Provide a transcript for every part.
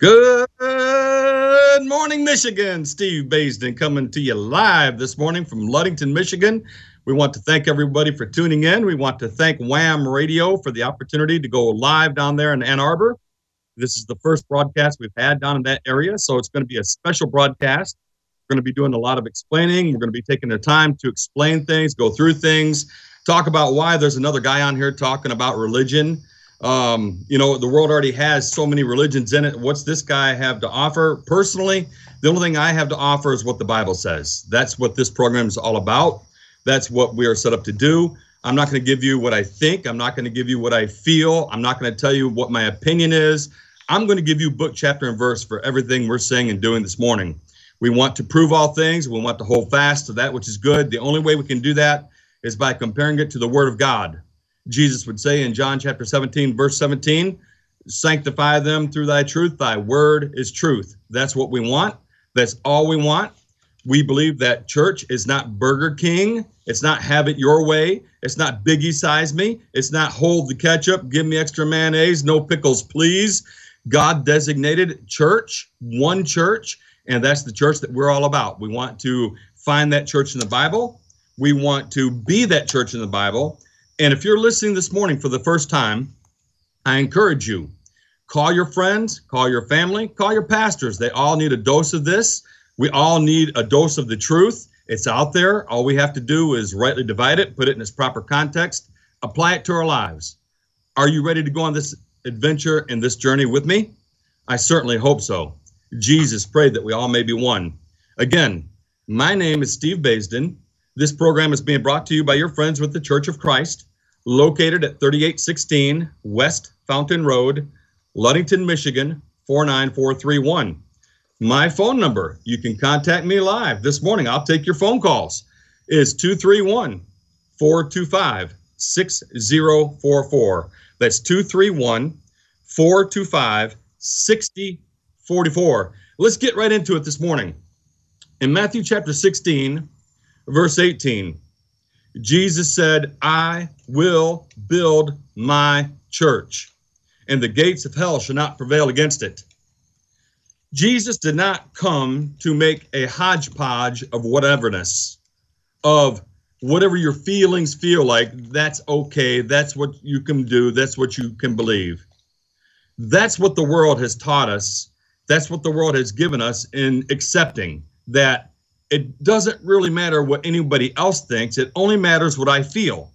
Good morning, Michigan. Steve Baisden coming to you live this morning from Ludington, Michigan. We want to thank everybody for tuning in. We want to thank Wham Radio for the opportunity to go live down there in Ann Arbor. This is the first broadcast we've had down in that area, so it's going to be a special broadcast. We're going to be doing a lot of explaining. We're going to be taking the time to explain things, go through things, talk about why there's another guy on here talking about religion. Um, you know, the world already has so many religions in it. What's this guy have to offer? Personally, the only thing I have to offer is what the Bible says. That's what this program is all about. That's what we are set up to do. I'm not going to give you what I think. I'm not going to give you what I feel. I'm not going to tell you what my opinion is. I'm going to give you book, chapter, and verse for everything we're saying and doing this morning. We want to prove all things. We want to hold fast to that which is good. The only way we can do that is by comparing it to the Word of God. Jesus would say in John chapter 17, verse 17, sanctify them through thy truth. Thy word is truth. That's what we want. That's all we want. We believe that church is not Burger King. It's not have it your way. It's not biggie size me. It's not hold the ketchup, give me extra mayonnaise, no pickles, please. God designated church, one church, and that's the church that we're all about. We want to find that church in the Bible. We want to be that church in the Bible. And if you're listening this morning for the first time, I encourage you call your friends, call your family, call your pastors. They all need a dose of this. We all need a dose of the truth. It's out there. All we have to do is rightly divide it, put it in its proper context, apply it to our lives. Are you ready to go on this adventure and this journey with me? I certainly hope so. Jesus prayed that we all may be one. Again, my name is Steve Baisden. This program is being brought to you by your friends with the Church of Christ, located at 3816 West Fountain Road, Ludington, Michigan 49431. My phone number, you can contact me live this morning. I'll take your phone calls, is 231 425 6044. That's 231 425 6044. Let's get right into it this morning. In Matthew chapter 16, verse 18, Jesus said, I will build my church, and the gates of hell shall not prevail against it. Jesus did not come to make a hodgepodge of whateverness, of whatever your feelings feel like, that's okay, that's what you can do, that's what you can believe. That's what the world has taught us. That's what the world has given us in accepting that it doesn't really matter what anybody else thinks, it only matters what I feel.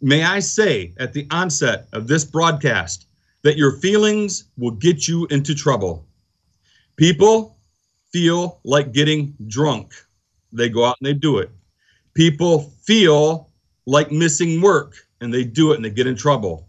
May I say at the onset of this broadcast that your feelings will get you into trouble. People feel like getting drunk, they go out and they do it. People feel like missing work and they do it and they get in trouble.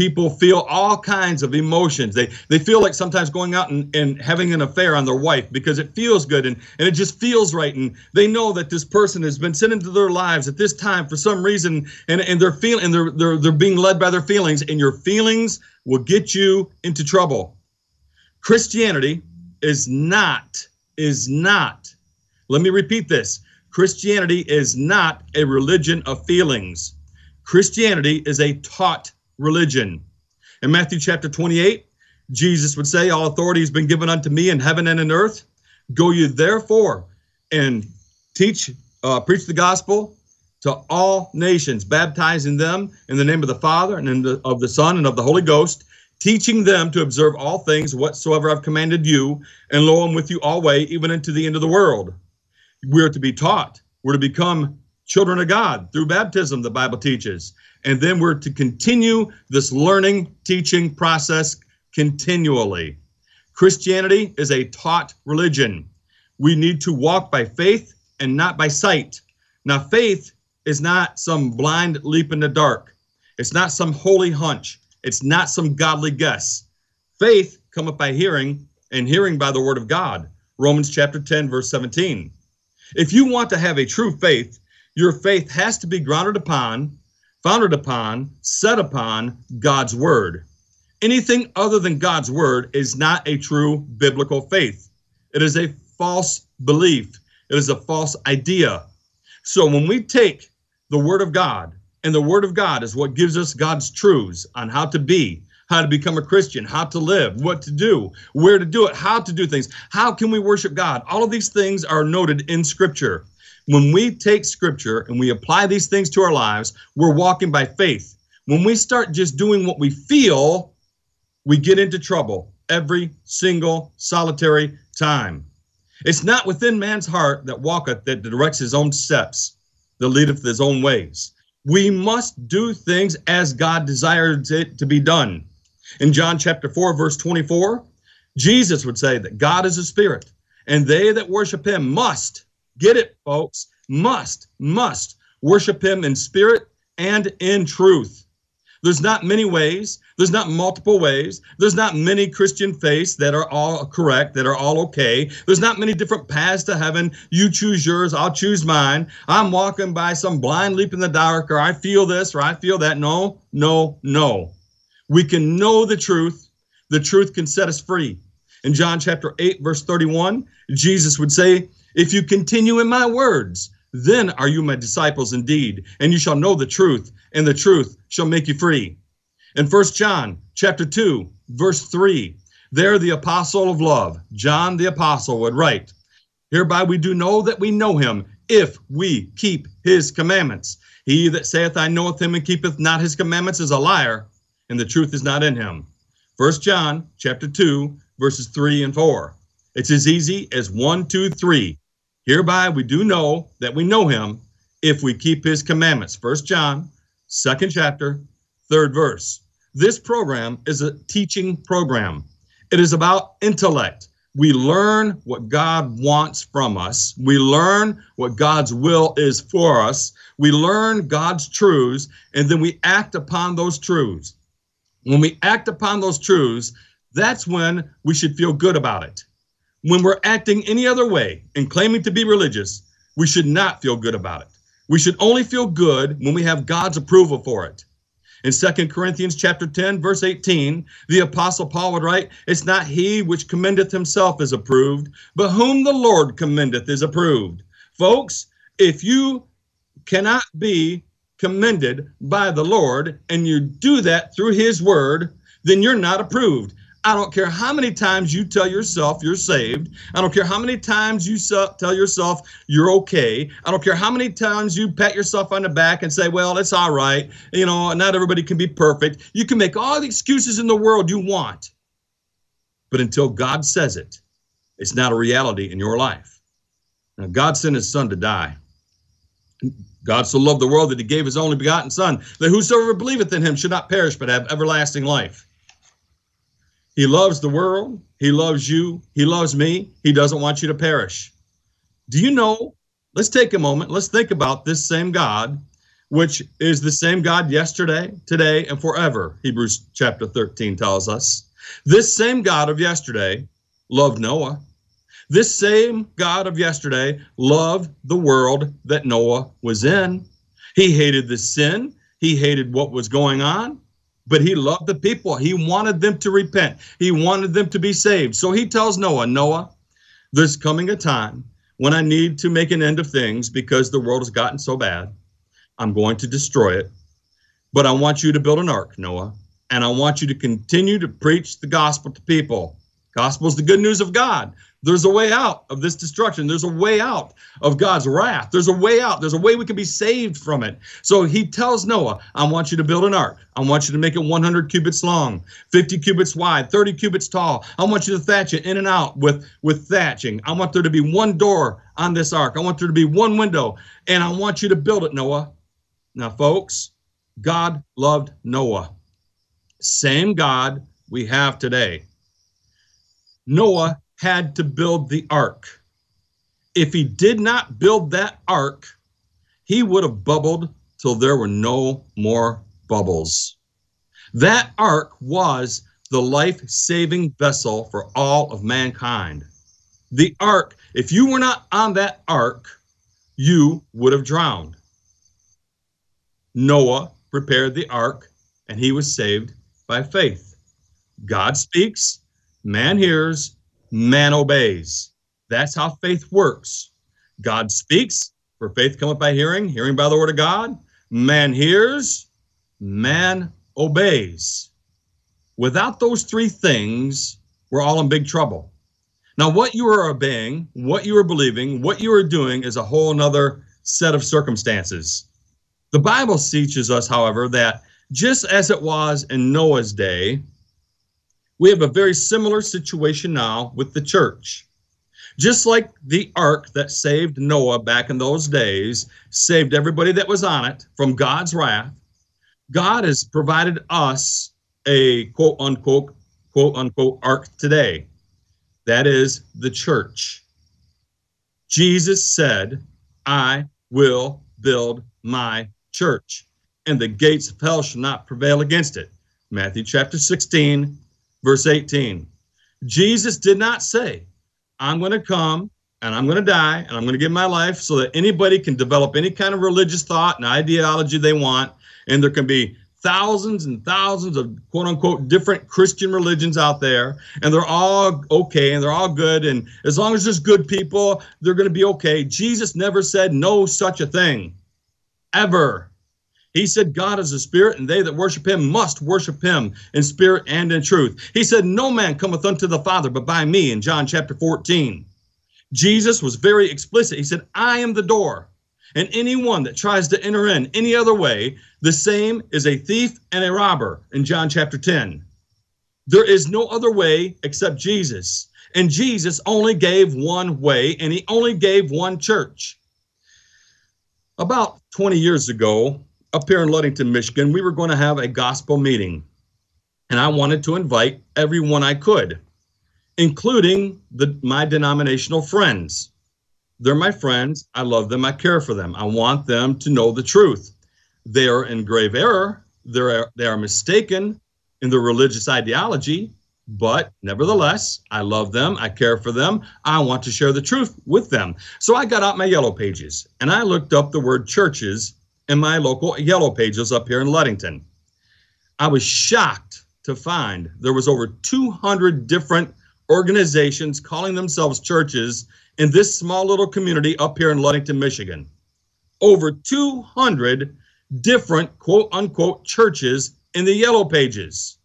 People feel all kinds of emotions. They they feel like sometimes going out and, and having an affair on their wife because it feels good and, and it just feels right. And they know that this person has been sent into their lives at this time for some reason and, and they're feeling and they're, they're they're being led by their feelings, and your feelings will get you into trouble. Christianity is not, is not, let me repeat this Christianity is not a religion of feelings. Christianity is a taught religion. In Matthew chapter 28, Jesus would say, All authority has been given unto me in heaven and in earth. Go you therefore and teach, uh, preach the gospel to all nations, baptizing them in the name of the Father and the, of the Son and of the Holy Ghost, teaching them to observe all things whatsoever I've commanded you, and lo, I'm with you always, even unto the end of the world. We're to be taught. We're to become children of God through baptism, the Bible teaches. And then we're to continue this learning, teaching process continually. Christianity is a taught religion. We need to walk by faith and not by sight. Now, faith is not some blind leap in the dark, it's not some holy hunch, it's not some godly guess. Faith cometh by hearing, and hearing by the word of God. Romans chapter 10, verse 17. If you want to have a true faith, your faith has to be grounded upon, founded upon, set upon God's word. Anything other than God's word is not a true biblical faith. It is a false belief. It is a false idea. So when we take the word of God, and the word of God is what gives us God's truths on how to be, how to become a Christian, how to live, what to do, where to do it, how to do things, how can we worship God. All of these things are noted in Scripture. When we take Scripture and we apply these things to our lives, we're walking by faith. When we start just doing what we feel, we get into trouble every single solitary time. It's not within man's heart that walketh that directs his own steps, that leadeth his own ways. We must do things as God desires it to be done. In John chapter 4, verse 24, Jesus would say that God is a spirit, and they that worship him must, get it, folks, must, must worship him in spirit and in truth. There's not many ways. There's not multiple ways. There's not many Christian faiths that are all correct, that are all okay. There's not many different paths to heaven. You choose yours, I'll choose mine. I'm walking by some blind leap in the dark, or I feel this, or I feel that. No, no, no. We can know the truth. The truth can set us free. In John chapter 8, verse 31, Jesus would say, If you continue in my words, then are you my disciples indeed, and you shall know the truth, and the truth shall make you free. In First John chapter 2, verse 3, there the apostle of love, John the apostle, would write, Hereby we do know that we know him, if we keep his commandments. He that saith, I knoweth him, and keepeth not his commandments, is a liar, and the truth is not in him. First John chapter 2, verses 3 and 4. It's as easy as one, two, three. Hereby we do know that we know him if we keep his commandments. First John, second chapter, third verse. This program is a teaching program. It is about intellect. We learn what God wants from us. We learn what God's will is for us. We learn God's truths, and then we act upon those truths. When we act upon those truths, that's when we should feel good about it when we're acting any other way and claiming to be religious, we should not feel good about it. We should only feel good when we have God's approval for it. In 2 Corinthians chapter 10, verse 18, the apostle Paul would write, It's not he which commendeth himself is approved, but whom the Lord commendeth is approved. Folks, if you cannot be commended by the Lord and you do that through his word, then you're not approved. I don't care how many times you tell yourself you're saved. I don't care how many times you tell yourself you're okay. I don't care how many times you pat yourself on the back and say, well, it's all right. You know, not everybody can be perfect. You can make all the excuses in the world you want. But until God says it, it's not a reality in your life. Now, God sent his son to die. God so loved the world that he gave his only begotten son, that whosoever believeth in him should not perish but have everlasting life. He loves the world. He loves you. He loves me. He doesn't want you to perish. Do you know? Let's take a moment. Let's think about this same God, which is the same God yesterday, today, and forever. Hebrews chapter 13 tells us. This same God of yesterday loved Noah. This same God of yesterday loved the world that Noah was in. He hated the sin. He hated what was going on but he loved the people. He wanted them to repent. He wanted them to be saved. So he tells Noah, Noah, there's coming a time when I need to make an end of things because the world has gotten so bad. I'm going to destroy it. But I want you to build an ark, Noah, and I want you to continue to preach the gospel to people. Gospel is the good news of God. There's a way out of this destruction. There's a way out of God's wrath. There's a way out. There's a way we can be saved from it. So he tells Noah, I want you to build an ark. I want you to make it 100 cubits long, 50 cubits wide, 30 cubits tall. I want you to thatch it in and out with, with thatching. I want there to be one door on this ark. I want there to be one window. And I want you to build it, Noah. Now, folks, God loved Noah. Same God we have today. Noah had to build the ark. If he did not build that ark, he would have bubbled till there were no more bubbles. That ark was the life saving vessel for all of mankind. The ark, if you were not on that ark, you would have drowned. Noah prepared the ark and he was saved by faith. God speaks, man hears, man obeys. That's how faith works. God speaks, for faith cometh by hearing, hearing by the word of God. Man hears, man obeys. Without those three things, we're all in big trouble. Now, what you are obeying, what you are believing, what you are doing is a whole nother set of circumstances. The Bible teaches us, however, that just as it was in Noah's day, we have a very similar situation now with the church. Just like the ark that saved Noah back in those days, saved everybody that was on it from God's wrath, God has provided us a quote unquote, quote unquote ark today. That is the church. Jesus said, I will build my church, and the gates of hell shall not prevail against it. Matthew chapter 16, verse 18. Jesus did not say, I'm going to come and I'm going to die and I'm going to give my life so that anybody can develop any kind of religious thought and ideology they want. And there can be thousands and thousands of quote unquote different Christian religions out there, and they're all okay and they're all good. And as long as there's good people, they're going to be okay. Jesus never said no such a thing, ever. He said, God is a spirit, and they that worship him must worship him in spirit and in truth. He said, No man cometh unto the Father but by me in John chapter 14. Jesus was very explicit. He said, I am the door, and anyone that tries to enter in any other way, the same is a thief and a robber in John chapter 10. There is no other way except Jesus. And Jesus only gave one way, and he only gave one church. About 20 years ago, up here in Ludington, Michigan, we were going to have a gospel meeting. And I wanted to invite everyone I could, including the, my denominational friends. They're my friends. I love them. I care for them. I want them to know the truth. They are in grave error. They're, they are mistaken in their religious ideology, but nevertheless, I love them. I care for them. I want to share the truth with them. So I got out my yellow pages and I looked up the word churches in my local yellow pages up here in Ludington. I was shocked to find there was over 200 different organizations calling themselves churches in this small little community up here in Ludington, Michigan. Over 200 different quote unquote churches in the yellow pages.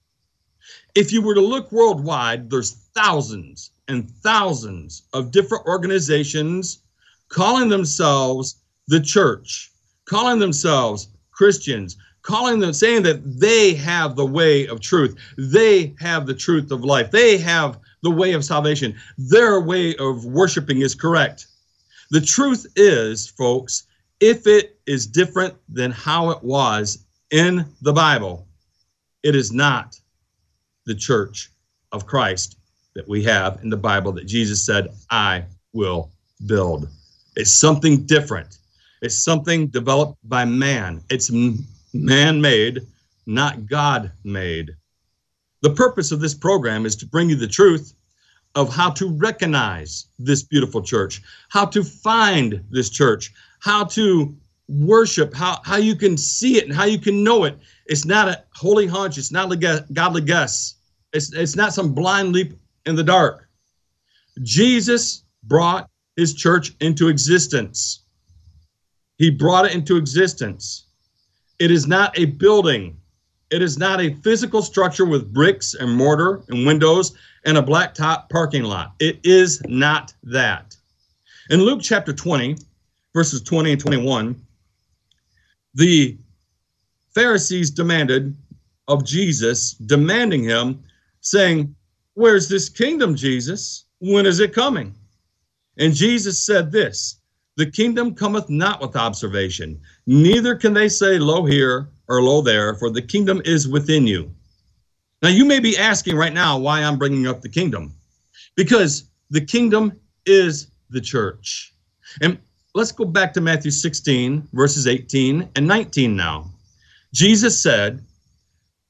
If you were to look worldwide, there's thousands and thousands of different organizations calling themselves the church calling themselves Christians, calling them, saying that they have the way of truth. They have the truth of life. They have the way of salvation. Their way of worshiping is correct. The truth is, folks, if it is different than how it was in the Bible, it is not the church of Christ that we have in the Bible that Jesus said, I will build. It's something different. It's something developed by man. It's man made, not God made. The purpose of this program is to bring you the truth of how to recognize this beautiful church, how to find this church, how to worship, how, how you can see it and how you can know it. It's not a holy hunch, it's not a godly guess, it's, it's not some blind leap in the dark. Jesus brought his church into existence. He brought it into existence. It is not a building. It is not a physical structure with bricks and mortar and windows and a blacktop parking lot. It is not that. In Luke chapter 20, verses 20 and 21, the Pharisees demanded of Jesus, demanding him, saying, Where's this kingdom, Jesus? When is it coming? And Jesus said this the kingdom cometh not with observation, neither can they say, Lo here or Lo there, for the kingdom is within you. Now, you may be asking right now why I'm bringing up the kingdom, because the kingdom is the church. And let's go back to Matthew 16, verses 18 and 19 now. Jesus said,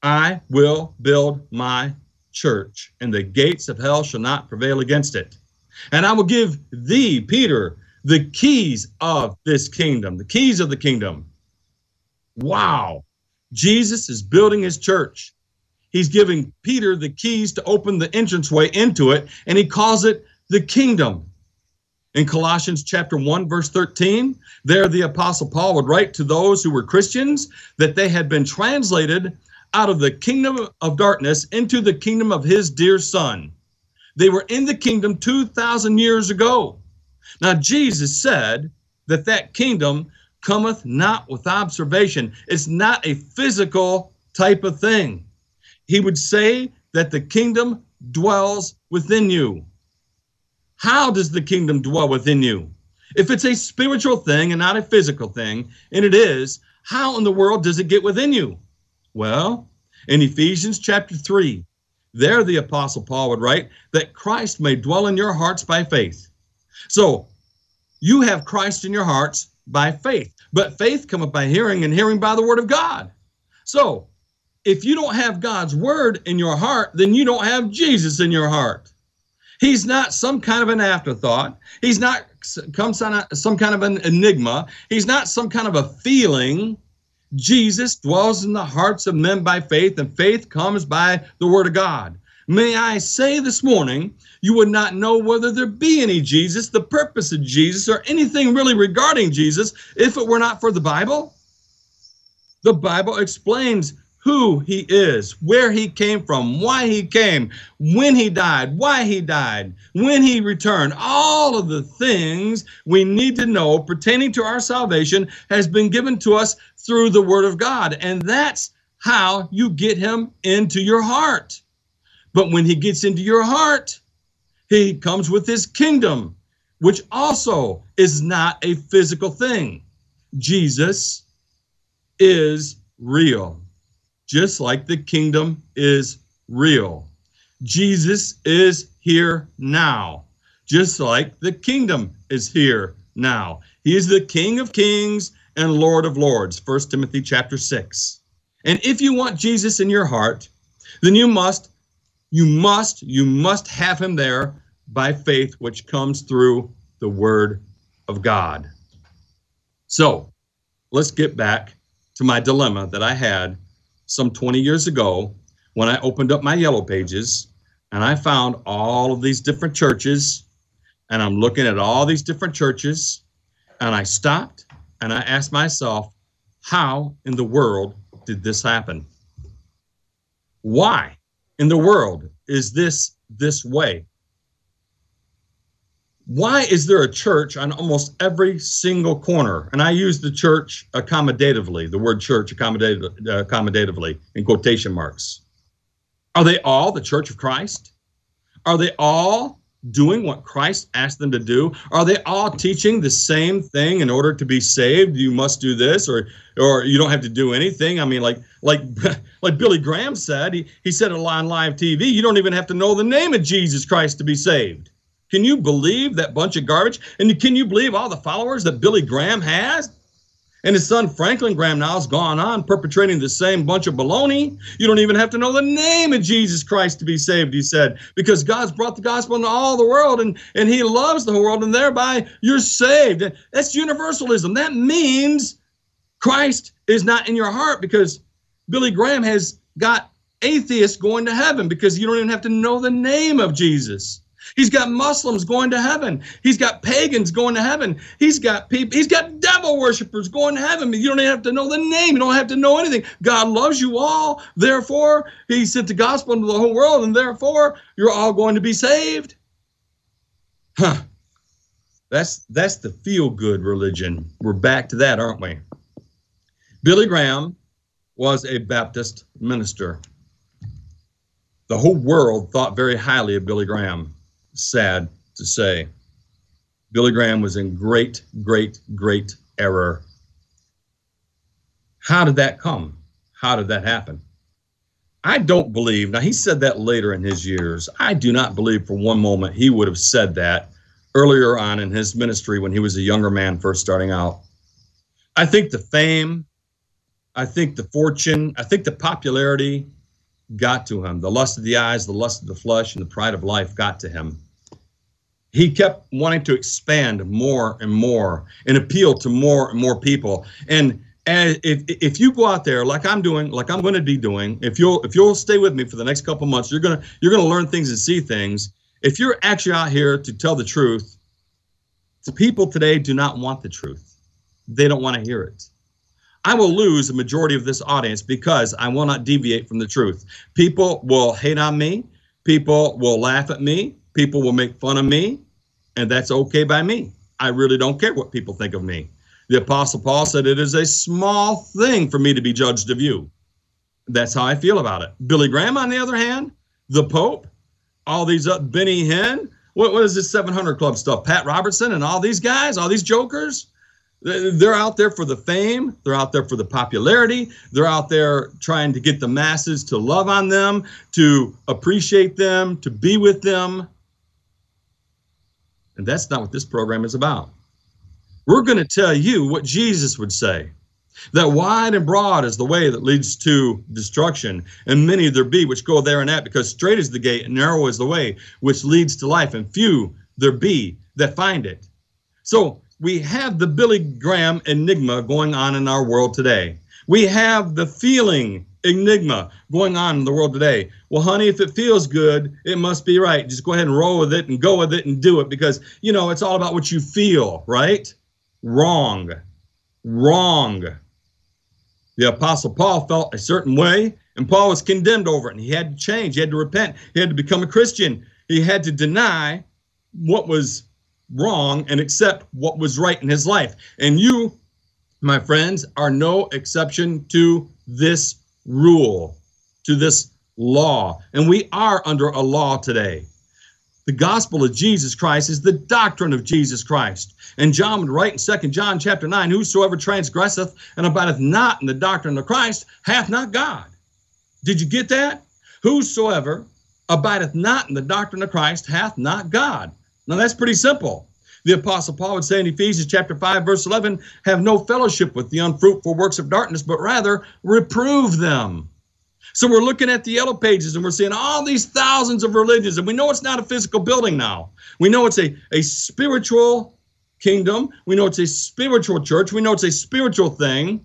I will build my church, and the gates of hell shall not prevail against it. And I will give thee, Peter, the keys of this kingdom, the keys of the kingdom. Wow. Jesus is building his church. He's giving Peter the keys to open the entranceway into it, and he calls it the kingdom. In Colossians chapter 1 verse 13, there the apostle Paul would write to those who were Christians that they had been translated out of the kingdom of darkness into the kingdom of his dear son. They were in the kingdom 2,000 years ago. Now, Jesus said that that kingdom cometh not with observation. It's not a physical type of thing. He would say that the kingdom dwells within you. How does the kingdom dwell within you? If it's a spiritual thing and not a physical thing, and it is, how in the world does it get within you? Well, in Ephesians chapter 3, there the Apostle Paul would write that Christ may dwell in your hearts by faith. So you have Christ in your hearts by faith, but faith cometh by hearing, and hearing by the word of God. So if you don't have God's word in your heart, then you don't have Jesus in your heart. He's not some kind of an afterthought. He's not some kind of an enigma. He's not some kind of a feeling. Jesus dwells in the hearts of men by faith, and faith comes by the word of God. May I say this morning, you would not know whether there be any Jesus, the purpose of Jesus, or anything really regarding Jesus if it were not for the Bible. The Bible explains who he is, where he came from, why he came, when he died, why he died, when he returned. All of the things we need to know pertaining to our salvation has been given to us through the Word of God. And that's how you get him into your heart. But when he gets into your heart, he comes with his kingdom, which also is not a physical thing. Jesus is real just like the kingdom is real. Jesus is here now, just like the kingdom is here now. He is the King of kings and Lord of lords, 1 Timothy chapter 6. And if you want Jesus in your heart, then you must, you must, you must have him there by faith, which comes through the word of God. So let's get back to my dilemma that I had some 20 years ago when I opened up my yellow pages and I found all of these different churches and I'm looking at all these different churches and I stopped and I asked myself, how in the world did this happen? Why in the world is this this way? why is there a church on almost every single corner? And I use the church accommodatively, the word church accommodative, uh, accommodatively in quotation marks. Are they all the church of Christ? Are they all doing what Christ asked them to do? Are they all teaching the same thing in order to be saved? You must do this or or you don't have to do anything. I mean like like like Billy Graham said, he, he said it on live TV, you don't even have to know the name of Jesus Christ to be saved. Can you believe that bunch of garbage? And can you believe all the followers that Billy Graham has? And his son Franklin Graham now has gone on perpetrating the same bunch of baloney. You don't even have to know the name of Jesus Christ to be saved, he said, because God's brought the gospel into all the world and, and he loves the whole world, and thereby you're saved. That's universalism. That means Christ is not in your heart because Billy Graham has got atheists going to heaven because you don't even have to know the name of Jesus. He's got Muslims going to heaven. He's got pagans going to heaven. He's got people, he's got devil worshippers going to heaven. You don't even have to know the name. You don't have to know anything. God loves you all. Therefore, he sent the gospel into the whole world, and therefore you're all going to be saved. Huh. That's that's the feel-good religion. We're back to that, aren't we? Billy Graham was a Baptist minister. The whole world thought very highly of Billy Graham sad to say. Billy Graham was in great, great, great error. How did that come? How did that happen? I don't believe, now he said that later in his years. I do not believe for one moment he would have said that earlier on in his ministry when he was a younger man first starting out. I think the fame, I think the fortune, I think the popularity got to him. The lust of the eyes, the lust of the flesh, and the pride of life got to him he kept wanting to expand more and more and appeal to more and more people. And and if if you go out there like I'm doing, like I'm going to be doing, if you'll if you'll stay with me for the next couple months, you're gonna you're gonna learn things and see things. If you're actually out here to tell the truth, the people today do not want the truth. They don't want to hear it. I will lose a majority of this audience because I will not deviate from the truth. People will hate on me. People will laugh at me. People will make fun of me. And that's okay by me. I really don't care what people think of me. The Apostle Paul said, It is a small thing for me to be judged of you. That's how I feel about it. Billy Graham, on the other hand, the Pope, all these up, Benny Hinn, what, what is this 700 Club stuff? Pat Robertson and all these guys, all these jokers, they're out there for the fame. They're out there for the popularity. They're out there trying to get the masses to love on them, to appreciate them, to be with them. And that's not what this program is about. We're going to tell you what Jesus would say that wide and broad is the way that leads to destruction, and many there be which go there and that, because straight is the gate and narrow is the way which leads to life, and few there be that find it. So we have the Billy Graham enigma going on in our world today. We have the feeling enigma going on in the world today. Well, honey, if it feels good, it must be right. Just go ahead and roll with it and go with it and do it because, you know, it's all about what you feel, right? Wrong. Wrong. The Apostle Paul felt a certain way, and Paul was condemned over it, and he had to change. He had to repent. He had to become a Christian. He had to deny what was wrong and accept what was right in his life. And you, my friends, are no exception to this rule, to this law. And we are under a law today. The gospel of Jesus Christ is the doctrine of Jesus Christ. And John would write in Second John chapter 9, Whosoever transgresseth and abideth not in the doctrine of Christ hath not God. Did you get that? Whosoever abideth not in the doctrine of Christ hath not God. Now that's pretty simple. The Apostle Paul would say in Ephesians chapter 5, verse 11, have no fellowship with the unfruitful works of darkness, but rather reprove them. So we're looking at the yellow pages and we're seeing all these thousands of religions, and we know it's not a physical building now. We know it's a, a spiritual kingdom. We know it's a spiritual church. We know it's a spiritual thing,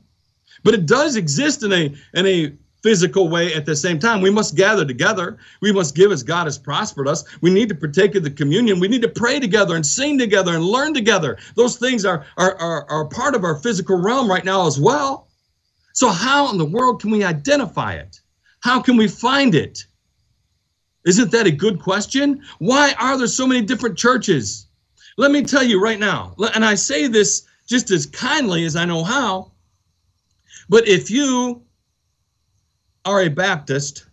but it does exist in a in a physical way at the same time. We must gather together. We must give as God has prospered us. We need to partake of the communion. We need to pray together and sing together and learn together. Those things are, are, are, are part of our physical realm right now as well. So, how in the world can we identify it? How can we find it? Isn't that a good question? Why are there so many different churches? Let me tell you right now, and I say this just as kindly as I know how, but if you are a Baptist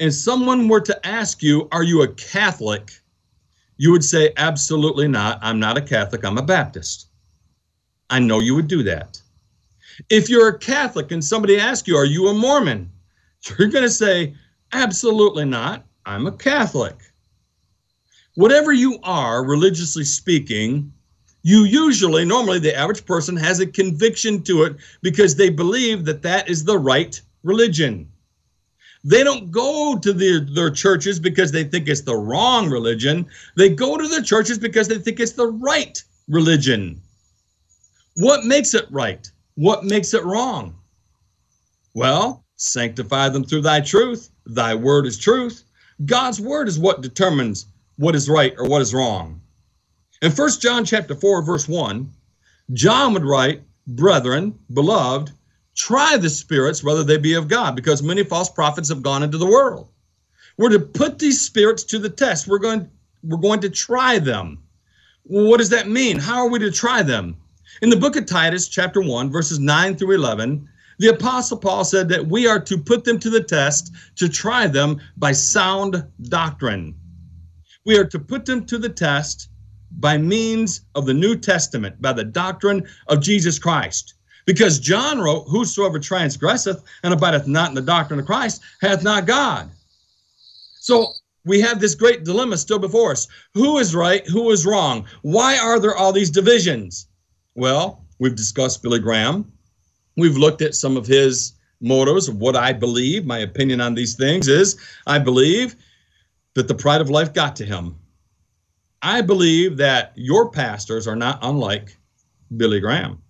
and someone were to ask you, Are you a Catholic? you would say, Absolutely not. I'm not a Catholic. I'm a Baptist. I know you would do that. If you're a Catholic and somebody asks you, Are you a Mormon? You're going to say, Absolutely not. I'm a Catholic. Whatever you are, religiously speaking, you usually, normally, the average person has a conviction to it because they believe that that is the right religion. They don't go to their, their churches because they think it's the wrong religion. They go to their churches because they think it's the right religion. What makes it right? What makes it wrong? Well, Sanctify them through thy truth. Thy word is truth. God's word is what determines what is right or what is wrong. In 1 John chapter 4, verse 1, John would write, Brethren, beloved, try the spirits whether they be of God, because many false prophets have gone into the world. We're to put these spirits to the test. We're going, we're going to try them. What does that mean? How are we to try them? In the book of Titus, chapter 1, verses 9 through 11, the Apostle Paul said that we are to put them to the test to try them by sound doctrine. We are to put them to the test by means of the New Testament, by the doctrine of Jesus Christ. Because John wrote, Whosoever transgresseth and abideth not in the doctrine of Christ hath not God. So we have this great dilemma still before us. Who is right? Who is wrong? Why are there all these divisions? Well, we've discussed Billy Graham. We've looked at some of his motives of what I believe. My opinion on these things is I believe that the pride of life got to him. I believe that your pastors are not unlike Billy Graham.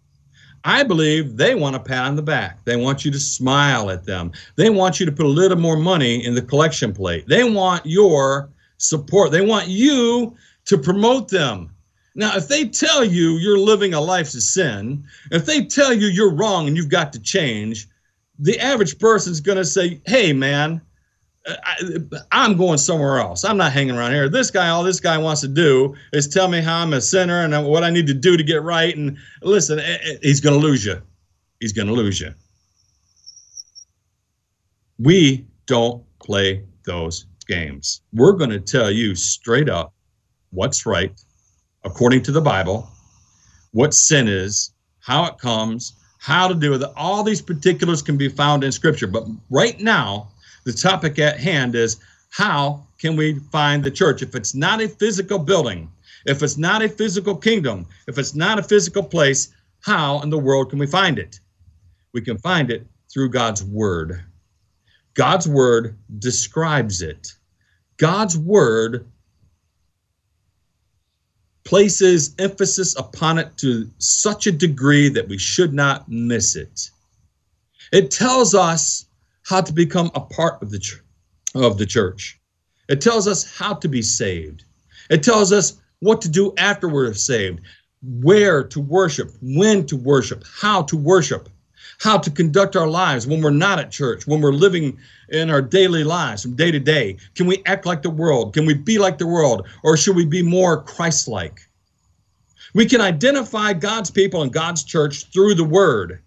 I believe they want a pat on the back. They want you to smile at them. They want you to put a little more money in the collection plate. They want your support. They want you to promote them. Now, if they tell you you're living a life of sin, if they tell you you're wrong and you've got to change, the average person's going to say, hey, man, I, am going somewhere else. I'm not hanging around here. This guy, all this guy wants to do is tell me how I'm a sinner and what I need to do to get right. And listen, eh, eh, he's going to lose you. He's going to lose you. We don't play those games. We're going to tell you straight up what's right according to the Bible, what sin is, how it comes, how to with it. All these particulars can be found in Scripture. But right now, the topic at hand is how can we find the church? If it's not a physical building, if it's not a physical kingdom, if it's not a physical place, how in the world can we find it? We can find it through God's Word. God's Word describes it. God's Word places emphasis upon it to such a degree that we should not miss it. It tells us how to become a part of the ch- of the church. It tells us how to be saved. It tells us what to do after we're saved, where to worship, when to worship, how to worship, how to conduct our lives when we're not at church, when we're living in our daily lives from day to day. Can we act like the world? Can we be like the world? Or should we be more Christ like? We can identify God's people and God's church through the word.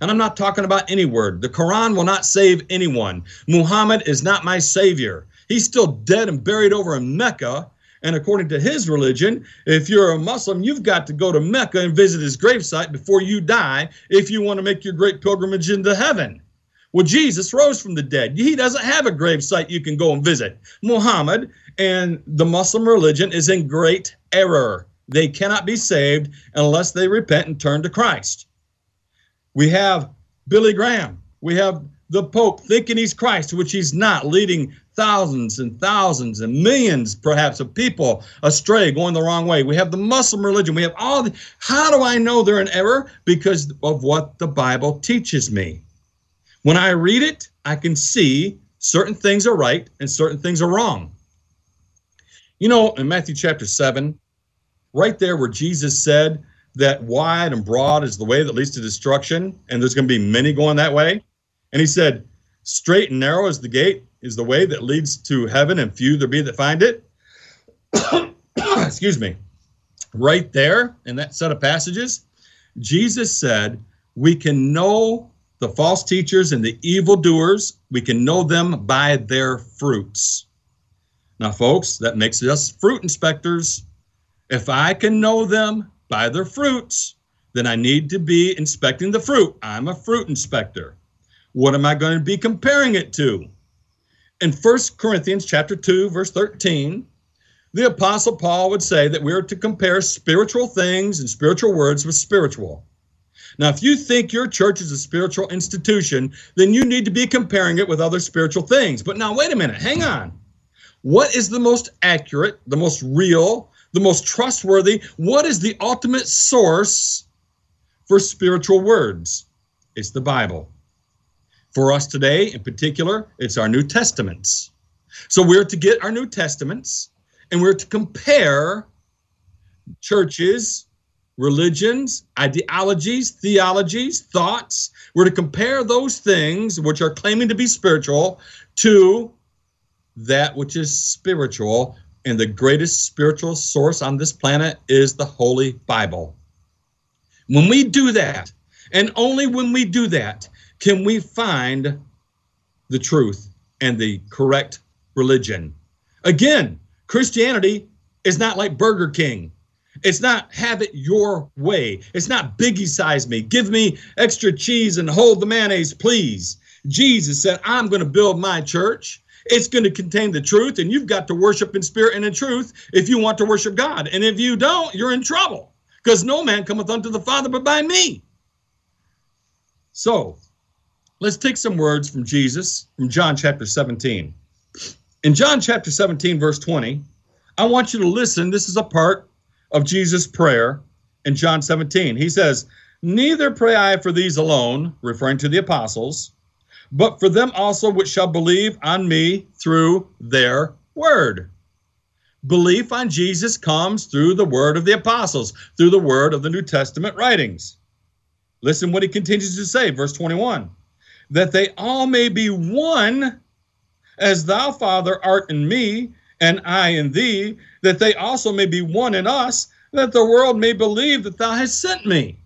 And I'm not talking about any word. The Quran will not save anyone. Muhammad is not my savior. He's still dead and buried over in Mecca. And according to his religion, if you're a Muslim, you've got to go to Mecca and visit his gravesite before you die if you want to make your great pilgrimage into heaven. Well, Jesus rose from the dead. He doesn't have a gravesite you can go and visit. Muhammad and the Muslim religion is in great error. They cannot be saved unless they repent and turn to Christ. We have Billy Graham. We have the Pope thinking he's Christ, which he's not, leading thousands and thousands and millions, perhaps, of people astray, going the wrong way. We have the Muslim religion. We have all the. How do I know they're in error? Because of what the Bible teaches me. When I read it, I can see certain things are right and certain things are wrong. You know, in Matthew chapter 7, right there where Jesus said, that wide and broad is the way that leads to destruction, and there's going to be many going that way. And he said, Straight and narrow is the gate, is the way that leads to heaven, and few there be that find it. Excuse me. Right there in that set of passages, Jesus said, We can know the false teachers and the evildoers, we can know them by their fruits. Now, folks, that makes us fruit inspectors. If I can know them by their fruits, then I need to be inspecting the fruit. I'm a fruit inspector. What am I going to be comparing it to? In 1 Corinthians chapter 2 verse 13, the apostle Paul would say that we're to compare spiritual things and spiritual words with spiritual. Now, if you think your church is a spiritual institution, then you need to be comparing it with other spiritual things. But now, wait a minute, hang on. What is the most accurate, the most real, the most trustworthy. What is the ultimate source for spiritual words? It's the Bible. For us today, in particular, it's our New Testaments. So we're to get our New Testaments and we're to compare churches, religions, ideologies, theologies, thoughts. We're to compare those things which are claiming to be spiritual to that which is spiritual and the greatest spiritual source on this planet is the Holy Bible. When we do that, and only when we do that, can we find the truth and the correct religion. Again, Christianity is not like Burger King. It's not have it your way. It's not biggie size me. Give me extra cheese and hold the mayonnaise, please. Jesus said, I'm going to build my church it's going to contain the truth, and you've got to worship in spirit and in truth if you want to worship God. And if you don't, you're in trouble because no man cometh unto the Father but by me. So let's take some words from Jesus from John chapter 17. In John chapter 17, verse 20, I want you to listen. This is a part of Jesus' prayer in John 17. He says, Neither pray I for these alone, referring to the apostles but for them also which shall believe on me through their word. Belief on Jesus comes through the word of the apostles, through the word of the New Testament writings. Listen what he continues to say, verse 21 that they all may be one, as thou, Father, art in me, and I in thee, that they also may be one in us, that the world may believe that thou hast sent me.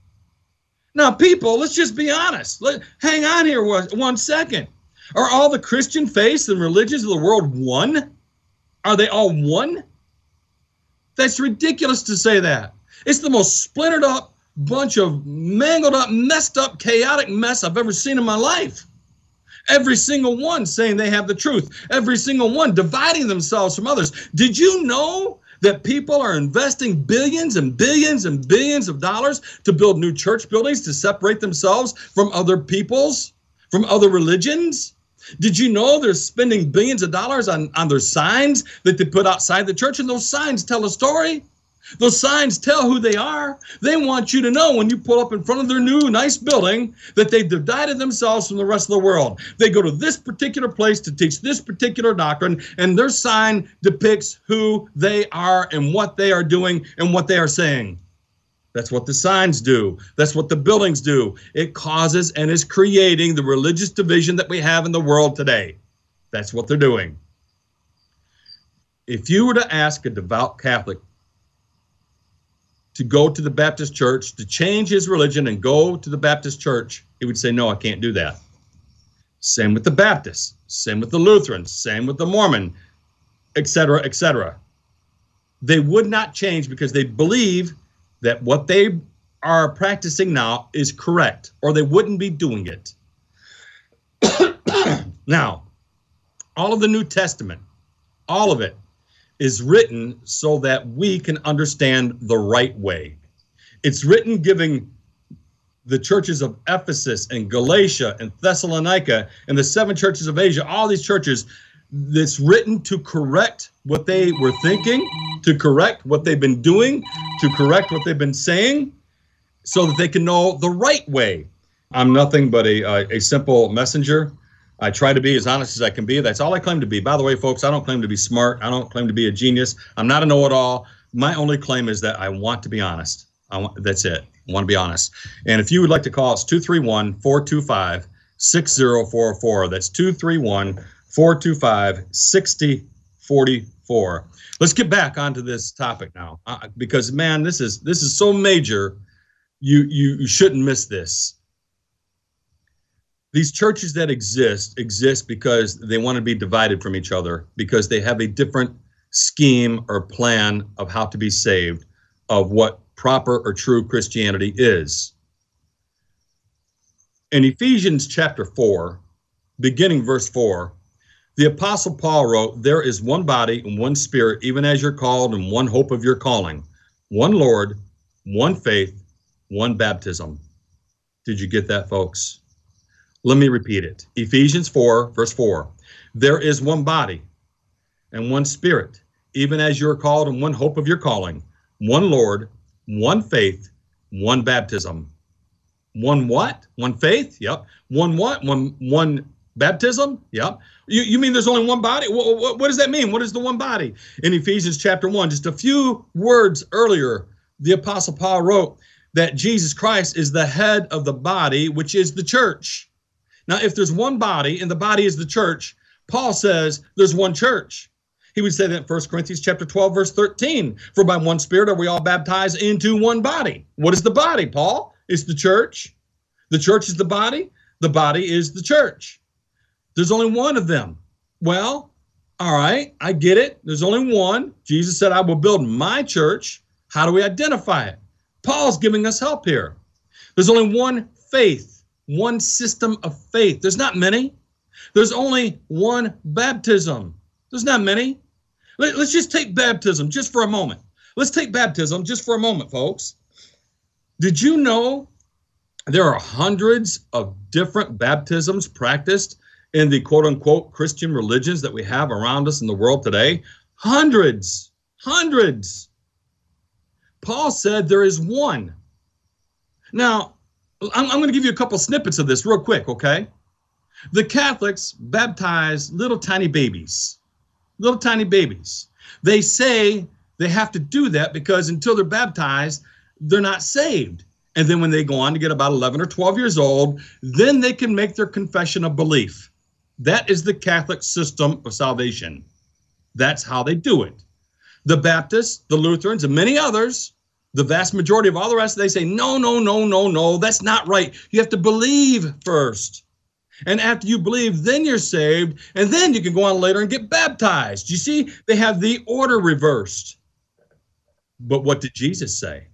Now, people, let's just be honest. Let, hang on here one, one second. Are all the Christian faiths and religions of the world one? Are they all one? That's ridiculous to say that. It's the most splintered up bunch of mangled up, messed up, chaotic mess I've ever seen in my life. Every single one saying they have the truth. Every single one dividing themselves from others. Did you know that people are investing billions and billions and billions of dollars to build new church buildings to separate themselves from other peoples, from other religions? Did you know they're spending billions of dollars on, on their signs that they put outside the church? And those signs tell a story. Those signs tell who they are. They want you to know when you pull up in front of their new nice building that they've divided themselves from the rest of the world. They go to this particular place to teach this particular doctrine, and their sign depicts who they are and what they are doing and what they are saying. That's what the signs do. That's what the buildings do. It causes and is creating the religious division that we have in the world today. That's what they're doing. If you were to ask a devout Catholic to go to the Baptist church, to change his religion and go to the Baptist church, he would say, No, I can't do that. Same with the Baptists, same with the Lutherans, same with the Mormon, etc., etc. They would not change because they believe that what they are practicing now is correct, or they wouldn't be doing it. now, all of the New Testament, all of it, is written so that we can understand the right way. It's written giving the churches of Ephesus and Galatia and Thessalonica and the seven churches of Asia, all these churches, that's written to correct what they were thinking, to correct what they've been doing, to correct what they've been saying, so that they can know the right way. I'm nothing but a, a, a simple messenger I try to be as honest as I can be. That's all I claim to be. By the way, folks, I don't claim to be smart. I don't claim to be a genius. I'm not a know-it-all. My only claim is that I want to be honest. I want, that's it. I want to be honest. And if you would like to call us 231 425 6044. That's 231 425 6044. Let's get back onto this topic now uh, because man, this is this is so major. You you, you shouldn't miss this these churches that exist exist because they want to be divided from each other because they have a different scheme or plan of how to be saved of what proper or true Christianity is. In Ephesians chapter 4, beginning verse 4, the Apostle Paul wrote, There is one body and one spirit, even as you're called, and one hope of your calling, one Lord, one faith, one baptism. Did you get that, folks? Let me repeat it. Ephesians 4, verse 4. There is one body and one spirit, even as you are called in one hope of your calling, one Lord, one faith, one baptism. One what? One faith? Yep. One what? One one baptism? Yep. You, you mean there's only one body? What, what, what does that mean? What is the one body? In Ephesians chapter 1, just a few words earlier, the Apostle Paul wrote that Jesus Christ is the head of the body, which is the church. Now, if there's one body and the body is the church, Paul says there's one church. He would say that in 1 Corinthians chapter 12, verse 13. For by one spirit are we all baptized into one body. What is the body, Paul? It's the church. The church is the body. The body is the church. There's only one of them. Well, all right, I get it. There's only one. Jesus said, I will build my church. How do we identify it? Paul's giving us help here. There's only one faith one system of faith. There's not many. There's only one baptism. There's not many. Let, us just take baptism just for a moment. Let's take baptism just for a moment, folks. Did you know there are hundreds of different baptisms practiced in the quote unquote Christian religions that we have around us in the world today? Hundreds, hundreds. Paul said there is one. Now, I'm, I'm going to give you a couple snippets of this real quick, okay? The Catholics baptize little tiny babies, little tiny babies. They say they have to do that because until they're baptized, they're not saved. And then when they go on to get about 11 or 12 years old, then they can make their confession of belief. That is the Catholic system of salvation. That's how they do it. The Baptists, the Lutherans, and many others, the vast majority of all the rest, they say, no, no, no, no, no, that's not right. You have to believe first. And after you believe, then you're saved. And then you can go on later and get baptized. You see, they have the order reversed. But what did Jesus say?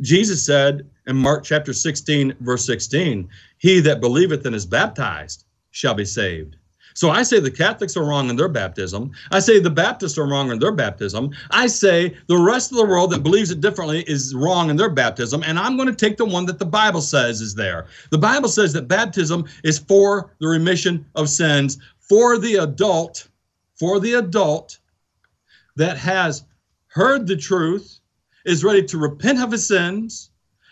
Jesus said in Mark chapter 16, verse 16, He that believeth and is baptized shall be saved. So I say the Catholics are wrong in their baptism. I say the Baptists are wrong in their baptism. I say the rest of the world that believes it differently is wrong in their baptism. And I'm going to take the one that the Bible says is there. The Bible says that baptism is for the remission of sins for the adult, for the adult that has heard the truth, is ready to repent of his sins,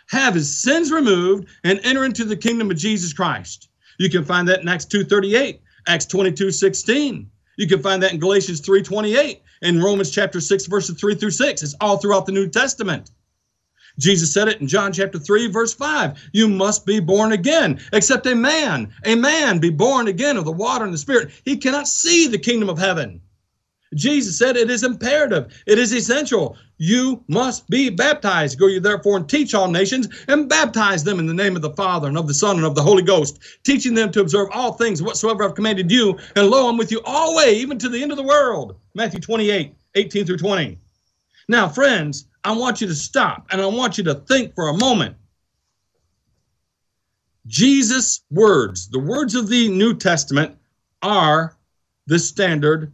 have his sins removed, and enter into the kingdom of Jesus Christ. You can find that in Acts 2:38, Acts 22:16. You can find that in Galatians 3:28, in Romans chapter 6, verses 3 through 6. It's all throughout the New Testament. Jesus said it in John chapter 3, verse 5. You must be born again, except a man, a man be born again of the water and the Spirit. He cannot see the kingdom of heaven. Jesus said it is imperative, it is essential. You must be baptized. Go you therefore and teach all nations and baptize them in the name of the Father and of the Son and of the Holy Ghost, teaching them to observe all things whatsoever I've commanded you. And lo, I'm with you always, even to the end of the world. Matthew 28, 18 through 20. Now, friends, I want you to stop and I want you to think for a moment. Jesus' words, the words of the New Testament, are the standard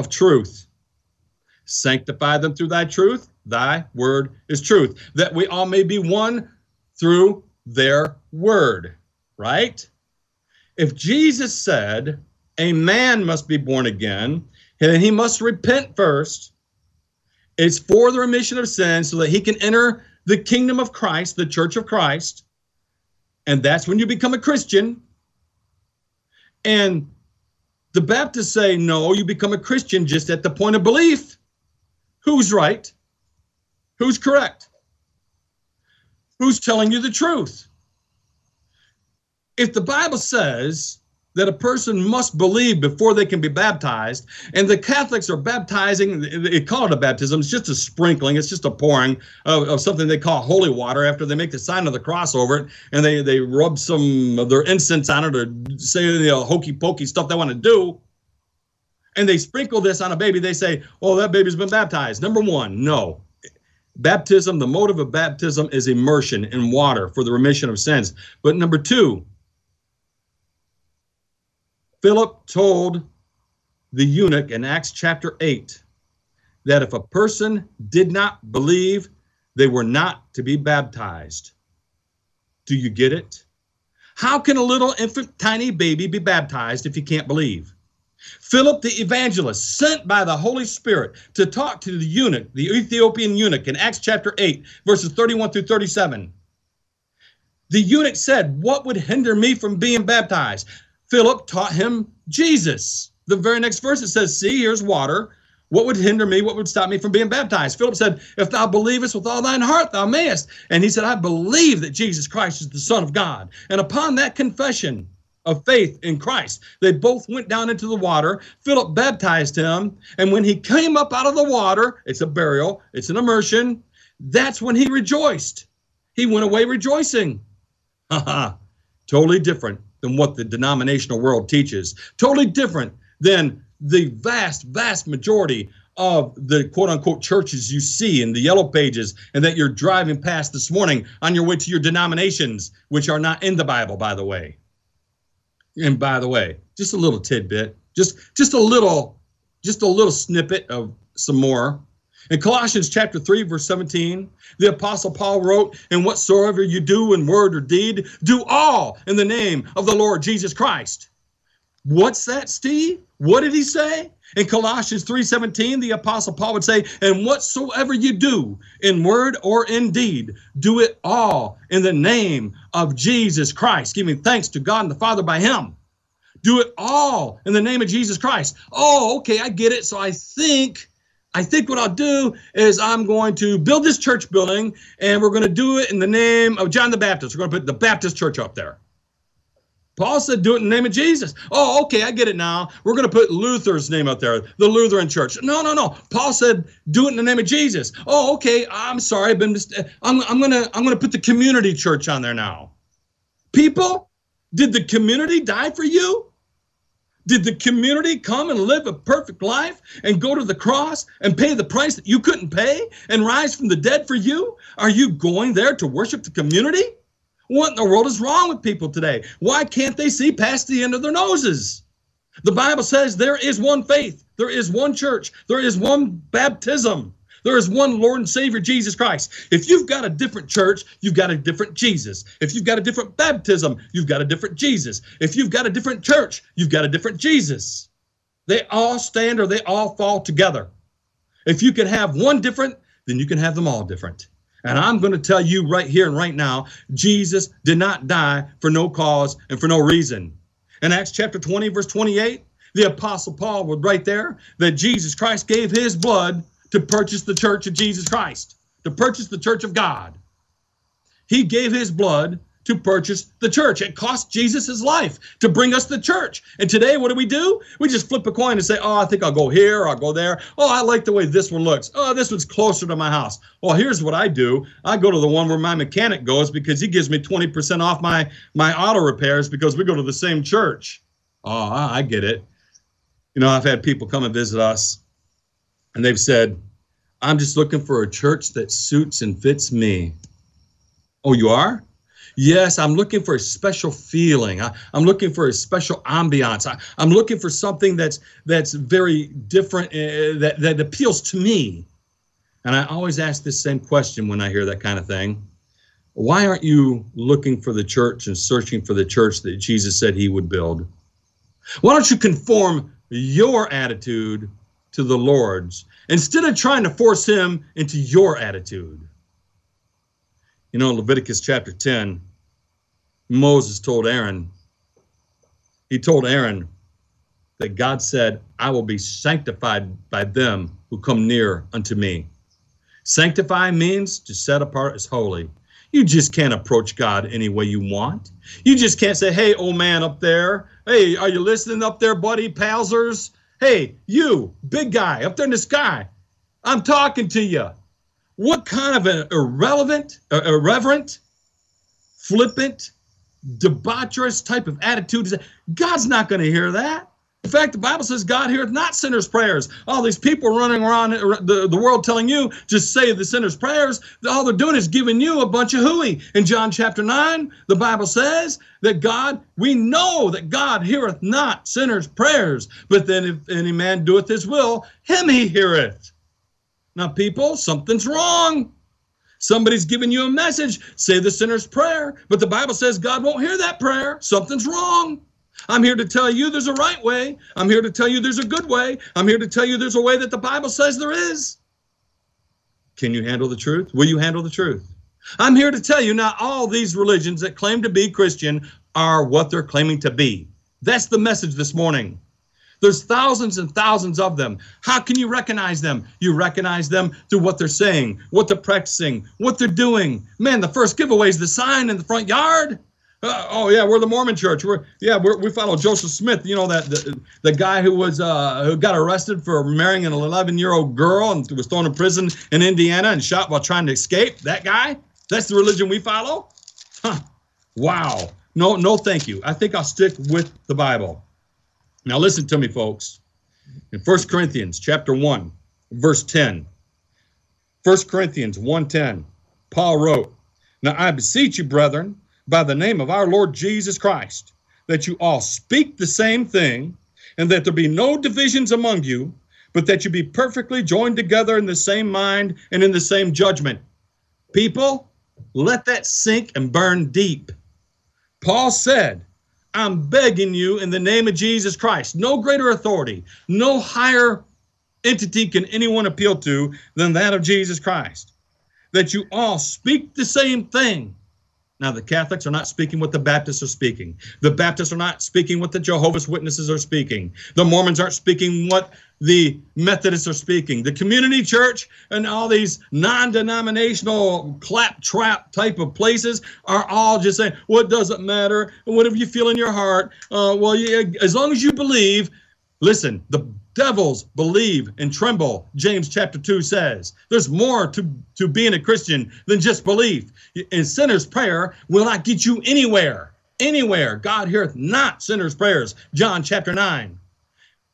of truth. Sanctify them through thy truth. Thy word is truth. That we all may be one through their word, right? If Jesus said a man must be born again, and he must repent first, it's for the remission of sins so that he can enter the kingdom of Christ, the church of Christ. And that's when you become a Christian. And the Baptists say, no, you become a Christian just at the point of belief. Who's right? Who's correct? Who's telling you the truth? If the Bible says that a person must believe before they can be baptized. And the Catholics are baptizing, they call it a baptism, it's just a sprinkling, it's just a pouring of, of, something they call holy water after they make the sign of the cross over it and they, they rub some of their incense on it or say the you know, hokey pokey stuff they want to do. And they sprinkle this on a baby, they say, oh, that baby's been baptized. Number one, no. Baptism, the motive of baptism is immersion in water for the remission of sins. But number two, Philip told the eunuch in Acts chapter 8 that if a person did not believe, they were not to be baptized. Do you get it? How can a little infant, tiny baby be baptized if he can't believe? Philip the evangelist, sent by the Holy Spirit to talk to the eunuch, the Ethiopian eunuch, in Acts chapter 8, verses 31 through 37. The eunuch said, What would hinder me from being baptized? Philip taught him Jesus. The very next verse it says, See, here's water. What would hinder me? What would stop me from being baptized? Philip said, If thou believest with all thine heart, thou mayest. And he said, I believe that Jesus Christ is the Son of God. And upon that confession of faith in Christ, they both went down into the water. Philip baptized him. And when he came up out of the water, it's a burial, it's an immersion. That's when he rejoiced. He went away rejoicing. Ha ha. Totally different than what the denominational world teaches. Totally different than the vast, vast majority of the quote unquote churches you see in the yellow pages and that you're driving past this morning on your way to your denominations, which are not in the Bible, by the way. And by the way, just a little tidbit, just just a little, just a little snippet of some more. In Colossians chapter 3, verse 17, the Apostle Paul wrote, And whatsoever you do in word or deed, do all in the name of the Lord Jesus Christ. What's that, Steve? What did he say? In Colossians 3:17, the apostle Paul would say, "And whatsoever you do in word or in deed, do it all in the name of Jesus Christ, giving thanks to God and the Father by him." Do it all in the name of Jesus Christ. Oh, okay, I get it. So I think I think what I'll do is I'm going to build this church building and we're going to do it in the name of John the Baptist. We're going to put the Baptist church up there. Paul said, do it in the name of Jesus. Oh, okay, I get it now. We're going to put Luther's name up there, the Lutheran church. No, no, no. Paul said, do it in the name of Jesus. Oh, okay. I'm sorry. I've been, I'm, I'm going to, I'm going to put the community church on there now. People, did the community die for you? Did the community come and live a perfect life and go to the cross and pay the price that you couldn't pay and rise from the dead for you? Are you going there to worship the community? What in the world is wrong with people today? Why can't they see past the end of their noses? The Bible says there is one faith, there is one church, there is one baptism. There is one Lord and Savior, Jesus Christ. If you've got a different church, you've got a different Jesus. If you've got a different baptism, you've got a different Jesus. If you've got a different church, you've got a different Jesus. They all stand or they all fall together. If you can have one different, then you can have them all different. And I'm going to tell you right here and right now Jesus did not die for no cause and for no reason. In Acts chapter 20, verse 28, the Apostle Paul would write there that Jesus Christ gave his blood to purchase the church of Jesus Christ, to purchase the church of God. He gave his blood to purchase the church. It cost Jesus his life to bring us the church. And today, what do we do? We just flip a coin and say, Oh, I think I'll go here I'll go there. Oh, I like the way this one looks. Oh, this one's closer to my house. Well, here's what I do I go to the one where my mechanic goes because he gives me 20% off my, my auto repairs because we go to the same church. Oh, I get it. You know, I've had people come and visit us and they've said, I'm just looking for a church that suits and fits me. Oh, you are? Yes, I'm looking for a special feeling. I, am looking for a special ambiance. I, am looking for something that's that's very different, uh, that that appeals to me. And I always ask this same question when I hear that kind of thing: Why aren't you looking for the church and searching for the church that Jesus said He would build? Why don't you conform your attitude to the Lord's instead of trying to force him into your attitude. You know, Leviticus chapter 10, Moses told Aaron, he told Aaron that God said, I will be sanctified by them who come near unto me. Sanctify means to set apart as holy. You just can't approach God any way you want. You just can't say, hey, old man up there, hey, are you listening up there, buddy, palsers? Hey, you, big guy up there in the sky, I'm talking to you. What kind of an irrelevant, uh, irreverent, flippant, debaucherous type of attitude is that? God's not going to hear that. In fact, the Bible says God heareth not sinners' prayers. All these people running around uh, the, the world telling you just say the sinner's prayers, all they're doing is giving you a bunch of hooey. In John chapter 9, the Bible says that God, we know that God heareth not sinners' prayers, but then if any man doeth his will, him he heareth. Now, people, something's wrong. Somebody's giving you a message, say the sinner's prayer, but the Bible says God won't hear that prayer. Something's wrong. I'm here to tell you there's a right way. I'm here to tell you there's a good way. I'm here to tell you there's a way that the Bible says there is. Can you handle the truth? Will you handle the truth? I'm here to tell you not all these religions that claim to be Christian are what they're claiming to be. That's the message this morning. There's thousands and thousands of them. How can you recognize them? You recognize them through what they're saying, what they're practicing, what they're doing. Man, the first giveaway is the sign in the front yard. Uh, oh yeah, we're the Mormon Church. We're yeah, we're, we follow Joseph Smith. You know that the, the guy who was uh, who got arrested for marrying an 11 year old girl and was thrown in prison in Indiana and shot while trying to escape. That guy. That's the religion we follow. Huh. Wow. No, no, thank you. I think I'll stick with the Bible. Now listen to me, folks. In 1 Corinthians chapter 1, verse 10. 1 Corinthians 1:10. Paul wrote, Now I beseech you, brethren by the name of our Lord Jesus Christ, that you all speak the same thing, and that there be no divisions among you, but that you be perfectly joined together in the same mind and in the same judgment. People, let that sink and burn deep. Paul said, I'm begging you in the name of Jesus Christ, no greater authority, no higher entity can anyone appeal to than that of Jesus Christ, that you all speak the same thing now, the Catholics are not speaking what the Baptists are speaking. The Baptists are not speaking what the Jehovah's Witnesses are speaking. The Mormons aren't speaking what the Methodists are speaking. The community church and all these non denominational claptrap type of places are all just saying, what well, doesn't matter? Whatever you feel in your heart. Uh, well, as long as you believe, listen, the devils believe and tremble, James chapter 2 says. There's more to, to being a Christian than just belief. And sinner's prayer will not get you anywhere. Anywhere. God heareth not sinners' prayers. John chapter 9.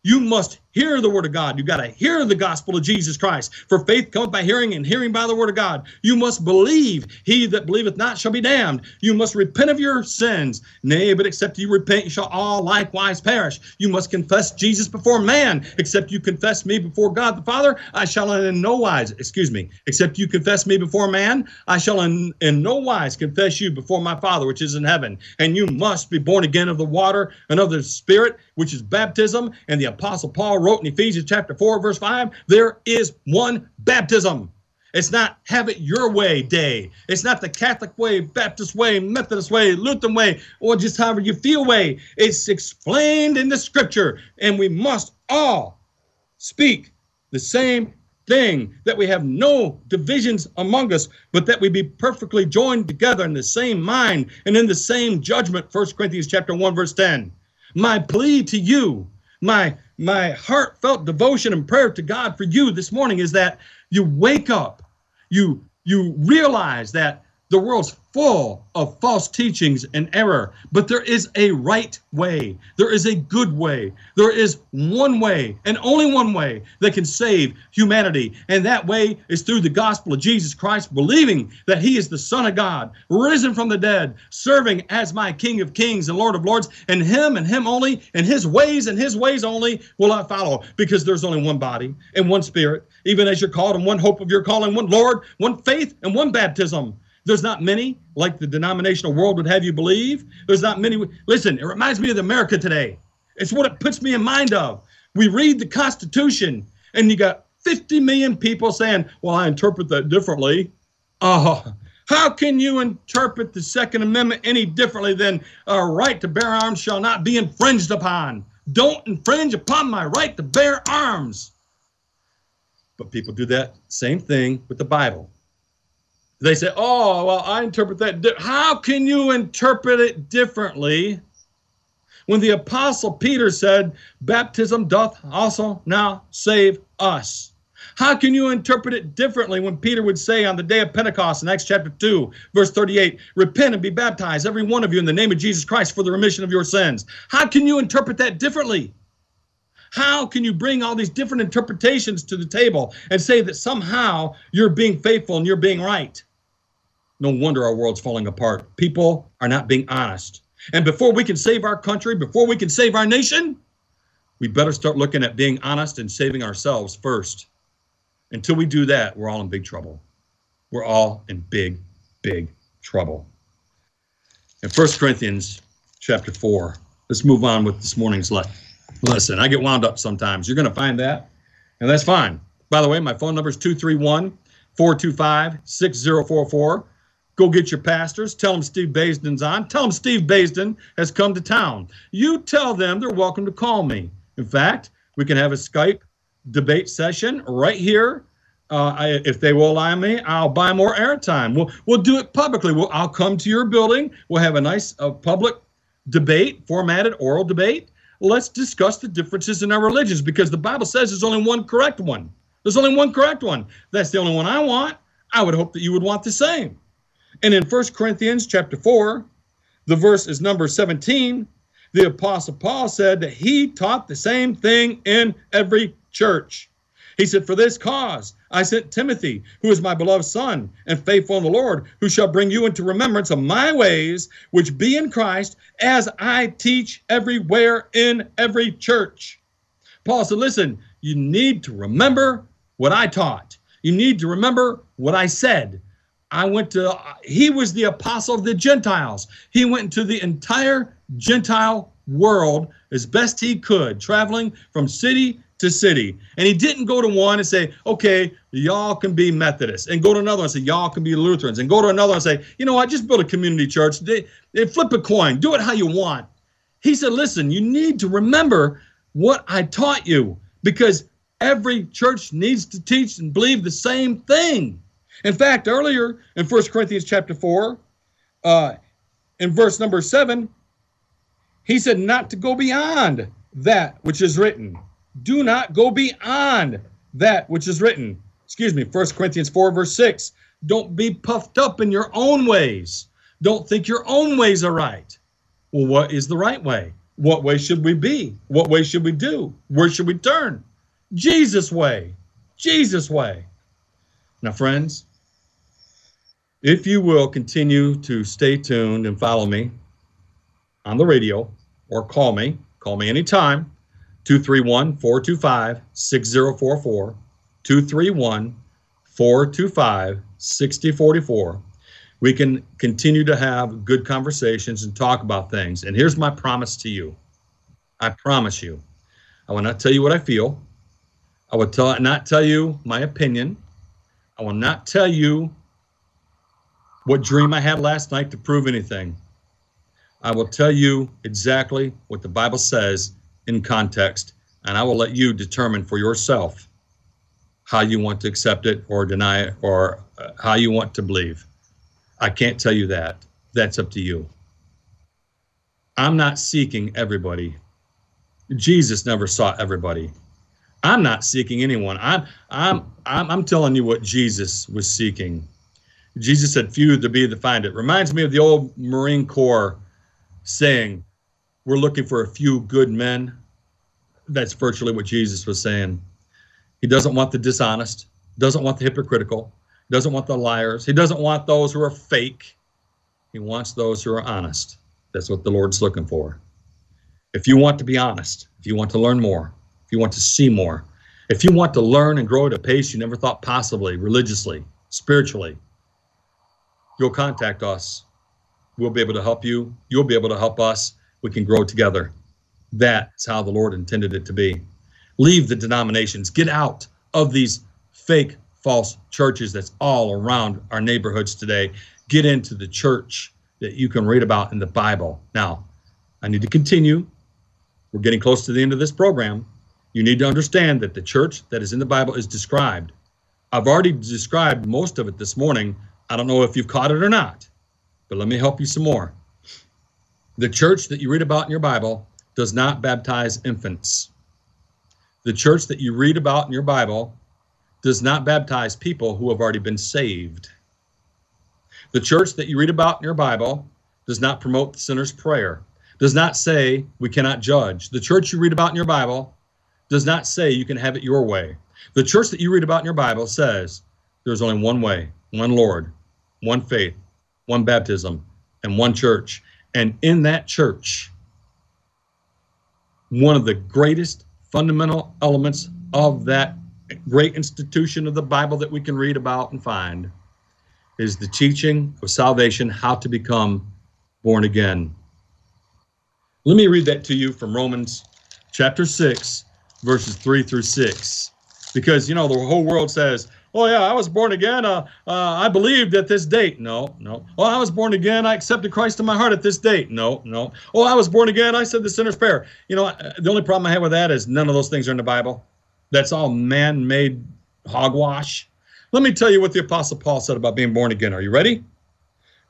You must hear the word of God. You got to hear the gospel of Jesus Christ. For faith cometh by hearing, and hearing by the word of God. You must believe. He that believeth not shall be damned. You must repent of your sins. Nay, but except you repent, you shall all likewise perish. You must confess Jesus before man. Except you confess me before God the Father, I shall in no wise, excuse me, except you confess me before man, I shall in, in no wise confess you before my Father which is in heaven. And you must be born again of the water and of the Spirit, which is baptism. And the Apostle Paul wrote in Ephesians chapter 4, verse 5, there is one baptism. It's not have it your way day. It's not the Catholic way, Baptist way, Methodist way, Lutheran way, or just however you feel way. It's explained in the scripture, and we must all speak the same thing that we have no divisions among us, but that we be perfectly joined together in the same mind and in the same judgment. 1 Corinthians chapter 1, verse 10. My plea to you, my my heartfelt devotion and prayer to God for you this morning is that you wake up, you you realize that the world's full of false teachings and error, but there is a right way. There is a good way. There is one way and only one way that can save humanity. And that way is through the gospel of Jesus Christ, believing that he is the Son of God, risen from the dead, serving as my King of Kings and Lord of Lords, and him and him only, and his ways and his ways only will I follow, because there's only one body and one spirit, even as you're called, and one hope of your calling, one Lord, one faith, and one baptism. There's not many like the denominational world would have you believe. There's not many. Listen, it reminds me of America today. It's what it puts me in mind of. We read the Constitution, and you got 50 million people saying, Well, I interpret that differently. Oh, how can you interpret the Second Amendment any differently than a right to bear arms shall not be infringed upon? Don't infringe upon my right to bear arms. But people do that same thing with the Bible they say, oh, well, I interpret that. Di-. How can you interpret it differently when the Apostle Peter said, baptism doth also now save us? How can you interpret it differently when Peter would say on the day of Pentecost in Acts chapter 2, verse 38, repent and be baptized, every one of you, in the name of Jesus Christ for the remission of your sins? How can you interpret that differently? How can you bring all these different interpretations to the table and say that somehow you're being faithful and you're being right? No wonder our world's falling apart. People are not being honest. And before we can save our country, before we can save our nation, we better start looking at being honest and saving ourselves first. Until we do that, we're all in big trouble. We're all in big, big trouble. In 1 Corinthians chapter 4, let's move on with this morning's lesson. I get wound up sometimes. You're going to find that, and that's fine. By the way, my phone number is 231 425 6044. Go get your pastors. Tell them Steve Baisden's on. Tell them Steve Baisden has come to town. You tell them they're welcome to call me. In fact, we can have a Skype debate session right here. Uh, I, if they will allow me, I'll buy more airtime. We'll we'll do it publicly. We'll, I'll come to your building. We'll have a nice uh, public debate, formatted oral debate. Let's discuss the differences in our religions because the Bible says there's only one correct one. There's only one correct one. That's the only one I want. I would hope that you would want the same. And in 1 Corinthians chapter 4, the verse is number 17, the apostle Paul said that he taught the same thing in every church. He said, For this cause I sent Timothy, who is my beloved son and faithful in the Lord, who shall bring you into remembrance of my ways, which be in Christ, as I teach everywhere in every church. Paul said, Listen, you need to remember what I taught. You need to remember what I said. I went to, he was the apostle of the Gentiles. He went into the entire Gentile world as best he could, traveling from city to city. And he didn't go to one and say, okay, y'all can be Methodists, and go to another and say, y'all can be Lutherans, and go to another and say, you know what, just build a community church. They, they flip a coin, do it how you want. He said, listen, you need to remember what I taught you because Every church needs to teach and believe the same thing. In fact, earlier in 1 Corinthians chapter 4, uh, in verse number 7, he said not to go beyond that which is written. Do not go beyond that which is written. Excuse me, 1 Corinthians 4, verse 6. Don't be puffed up in your own ways. Don't think your own ways are right. Well, what is the right way? What way should we be? What way should we do? Where should we turn? Jesus' way. Jesus' way. Now, friends, if you will continue to stay tuned and follow me on the radio or call me, call me anytime, 231 425 6044. 231 425 6044. We can continue to have good conversations and talk about things. And here's my promise to you I promise you, I will not tell you what I feel. I will tell, not tell you my opinion. I will not tell you what dream I had last night to prove anything. I will tell you exactly what the Bible says in context, and I will let you determine for yourself how you want to accept it or deny it or uh, how you want to believe. I can't tell you that. That's up to you. I'm not seeking everybody. Jesus never sought everybody. I'm not seeking anyone. I'm I'm I'm, I'm telling you what Jesus was seeking. Jesus said, "Few to be to find it." Reminds me of the old Marine Corps saying, "We're looking for a few good men." That's virtually what Jesus was saying. He doesn't want the dishonest, doesn't want the hypocritical, doesn't want the liars. He doesn't want those who are fake. He wants those who are honest. That's what the Lord's looking for. If you want to be honest, if you want to learn more, if you want to see more, if you want to learn and grow at a pace you never thought possibly, religiously, spiritually, you'll contact us. We'll be able to help you. You'll be able to help us. We can grow together. That's how the Lord intended it to be. Leave the denominations. Get out of these fake, false churches that's all around our neighborhoods today. Get into the church that you can read about in the Bible. Now, I need to continue. We're getting close to the end of this program. You need to understand that the church that is in the Bible is described. I've already described most of it this morning. I don't know if you've caught it or not, but let me help you some more. The church that you read about in your Bible does not baptize infants. The church that you read about in your Bible does not baptize people who have already been saved. The church that you read about in your Bible does not promote the sinner's prayer, does not say we cannot judge. The church you read about in your Bible does not say you can have it your way. The church that you read about in your Bible says there's only one way, one Lord, one faith, one baptism, and one church. And in that church, one of the greatest fundamental elements of that great institution of the Bible that we can read about and find is the teaching of salvation, how to become born again. Let me read that to you from Romans chapter 6, verses 3 through 6. Because, you know, the whole world says, oh, yeah, I was born again. Uh, uh, I believed at this date. No, no. Oh, I was born again. I accepted Christ in my heart at this date. No, no. Oh, I was born again. I said the sinner's prayer. You know, the only problem I have with that is none of those things are in the Bible. That's all man made hogwash. Let me tell you what the Apostle Paul said about being born again. Are you ready?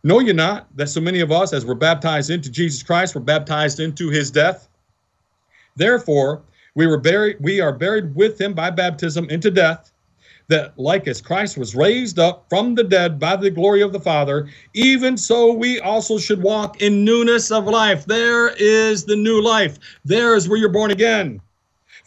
Know you're not that so many of us, as we're baptized into Jesus Christ, were baptized into his death? Therefore, we were buried, we are buried with him by baptism into death, that like as Christ was raised up from the dead by the glory of the Father, even so we also should walk in newness of life. There is the new life. There is where you're born again.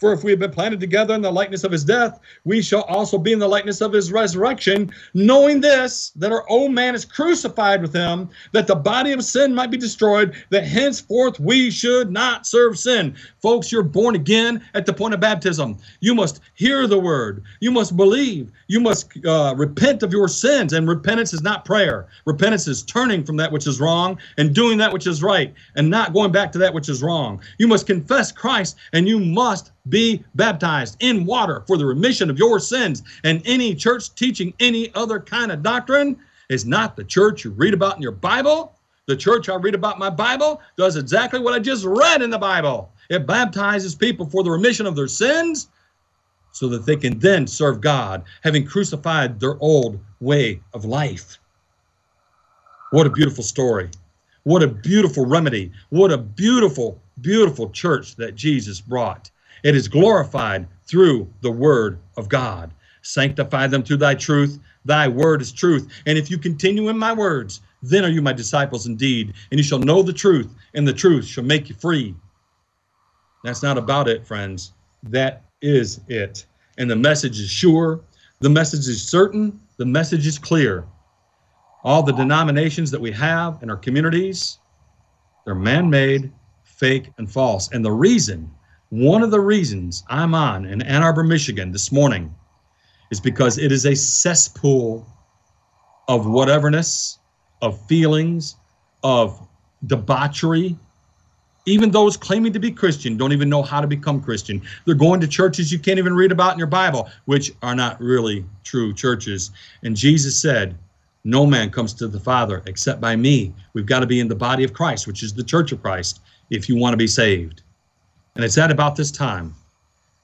For if we have been planted together in the likeness of his death, we shall also be in the likeness of his resurrection, knowing this, that our old man is crucified with him, that the body of sin might be destroyed, that henceforth we should not serve sin. Folks, you're born again at the point of baptism. You must hear the word. You must believe. You must uh, repent of your sins. And repentance is not prayer. Repentance is turning from that which is wrong and doing that which is right and not going back to that which is wrong. You must confess Christ and you must be baptized in water for the remission of your sins. And any church teaching any other kind of doctrine is not the church you read about in your Bible. The church I read about my Bible does exactly what I just read in the Bible. It baptizes people for the remission of their sins so that they can then serve God, having crucified their old way of life. What a beautiful story. What a beautiful remedy. What a beautiful, beautiful church that Jesus brought. It is glorified through the word of God. Sanctify them through thy truth. Thy word is truth. And if you continue in my words, then are you my disciples indeed. And you shall know the truth, and the truth shall make you free. That's not about it, friends. That is it. And the message is sure, the message is certain, the message is clear. All the denominations that we have in our communities, they're man made, fake, and false. And the reason, one of the reasons I'm on in Ann Arbor, Michigan this morning is because it is a cesspool of whateverness, of feelings, of debauchery. Even those claiming to be Christian don't even know how to become Christian. They're going to churches you can't even read about in your Bible, which are not really true churches. And Jesus said, No man comes to the Father except by me. We've got to be in the body of Christ, which is the church of Christ, if you want to be saved. And it's at about this time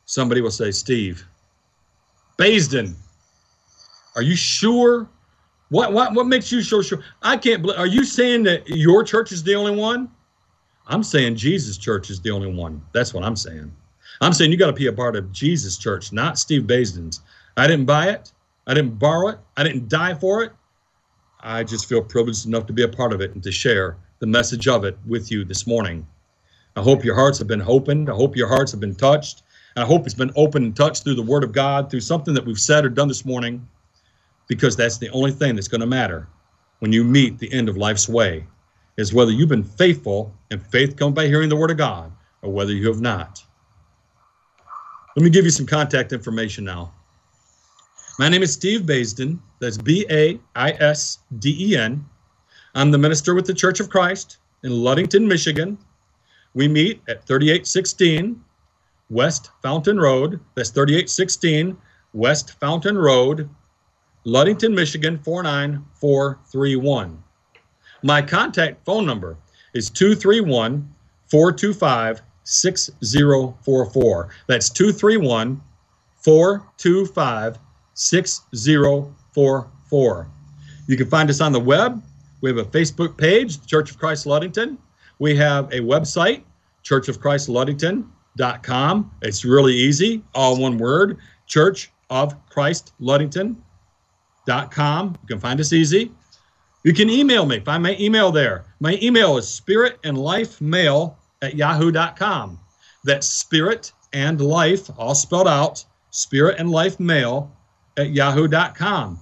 somebody will say, Steve, Baisden, are you sure? What what what makes you so sure? I can't believe. Are you saying that your church is the only one? I'm saying Jesus' church is the only one. That's what I'm saying. I'm saying you got to be a part of Jesus' church, not Steve Baisden's. I didn't buy it. I didn't borrow it. I didn't die for it. I just feel privileged enough to be a part of it and to share the message of it with you this morning. I hope your hearts have been opened. I hope your hearts have been touched. And I hope it's been opened and touched through the Word of God, through something that we've said or done this morning, because that's the only thing that's going to matter when you meet the end of life's way, is whether you've been faithful, and faith comes by hearing the Word of God, or whether you have not. Let me give you some contact information now. My name is Steve Baisden. That's B A I S D E N. I'm the minister with the Church of Christ in Ludington, Michigan. We meet at 3816 West Fountain Road. That's 3816 West Fountain Road, Ludington, Michigan 49431. My contact phone number is 231 425 6044. That's 231 425 6044. You can find us on the web. We have a Facebook page, Church of Christ Ludington. We have a website, Church of Christ Ludington. It's really easy, all one word. Church of Christ Ludington.com. You can find us easy. You can email me. Find my email there. My email is spirit at yahoo.com. That's spirit and life, all spelled out, spirit and life mail at yahoo.com.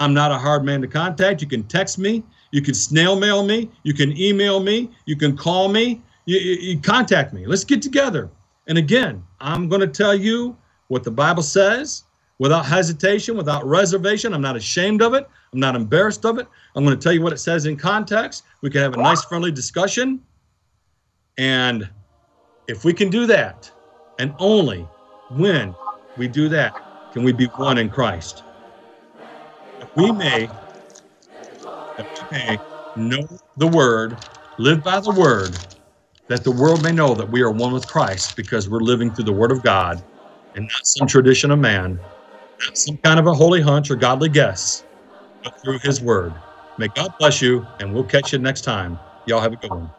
I'm not a hard man to contact. You can text me. You can snail mail me. You can email me. You can call me. You, you, contact me. Let's get together. And again, I'm going to tell you what the Bible says without hesitation, without reservation. I'm not ashamed of it. I'm not embarrassed of it. I'm going to tell you what it says in context. We can have a nice, friendly discussion. And if we can do that, and only when we do that, can we be one in Christ. That we may, that we may know the word, live by the word, that the world may know that we are one with Christ because we're living through the Word of God and not some tradition of man, not some kind of a holy hunch or godly guess, but through His Word. May God bless you, and we'll catch you next time. Y'all have a good one.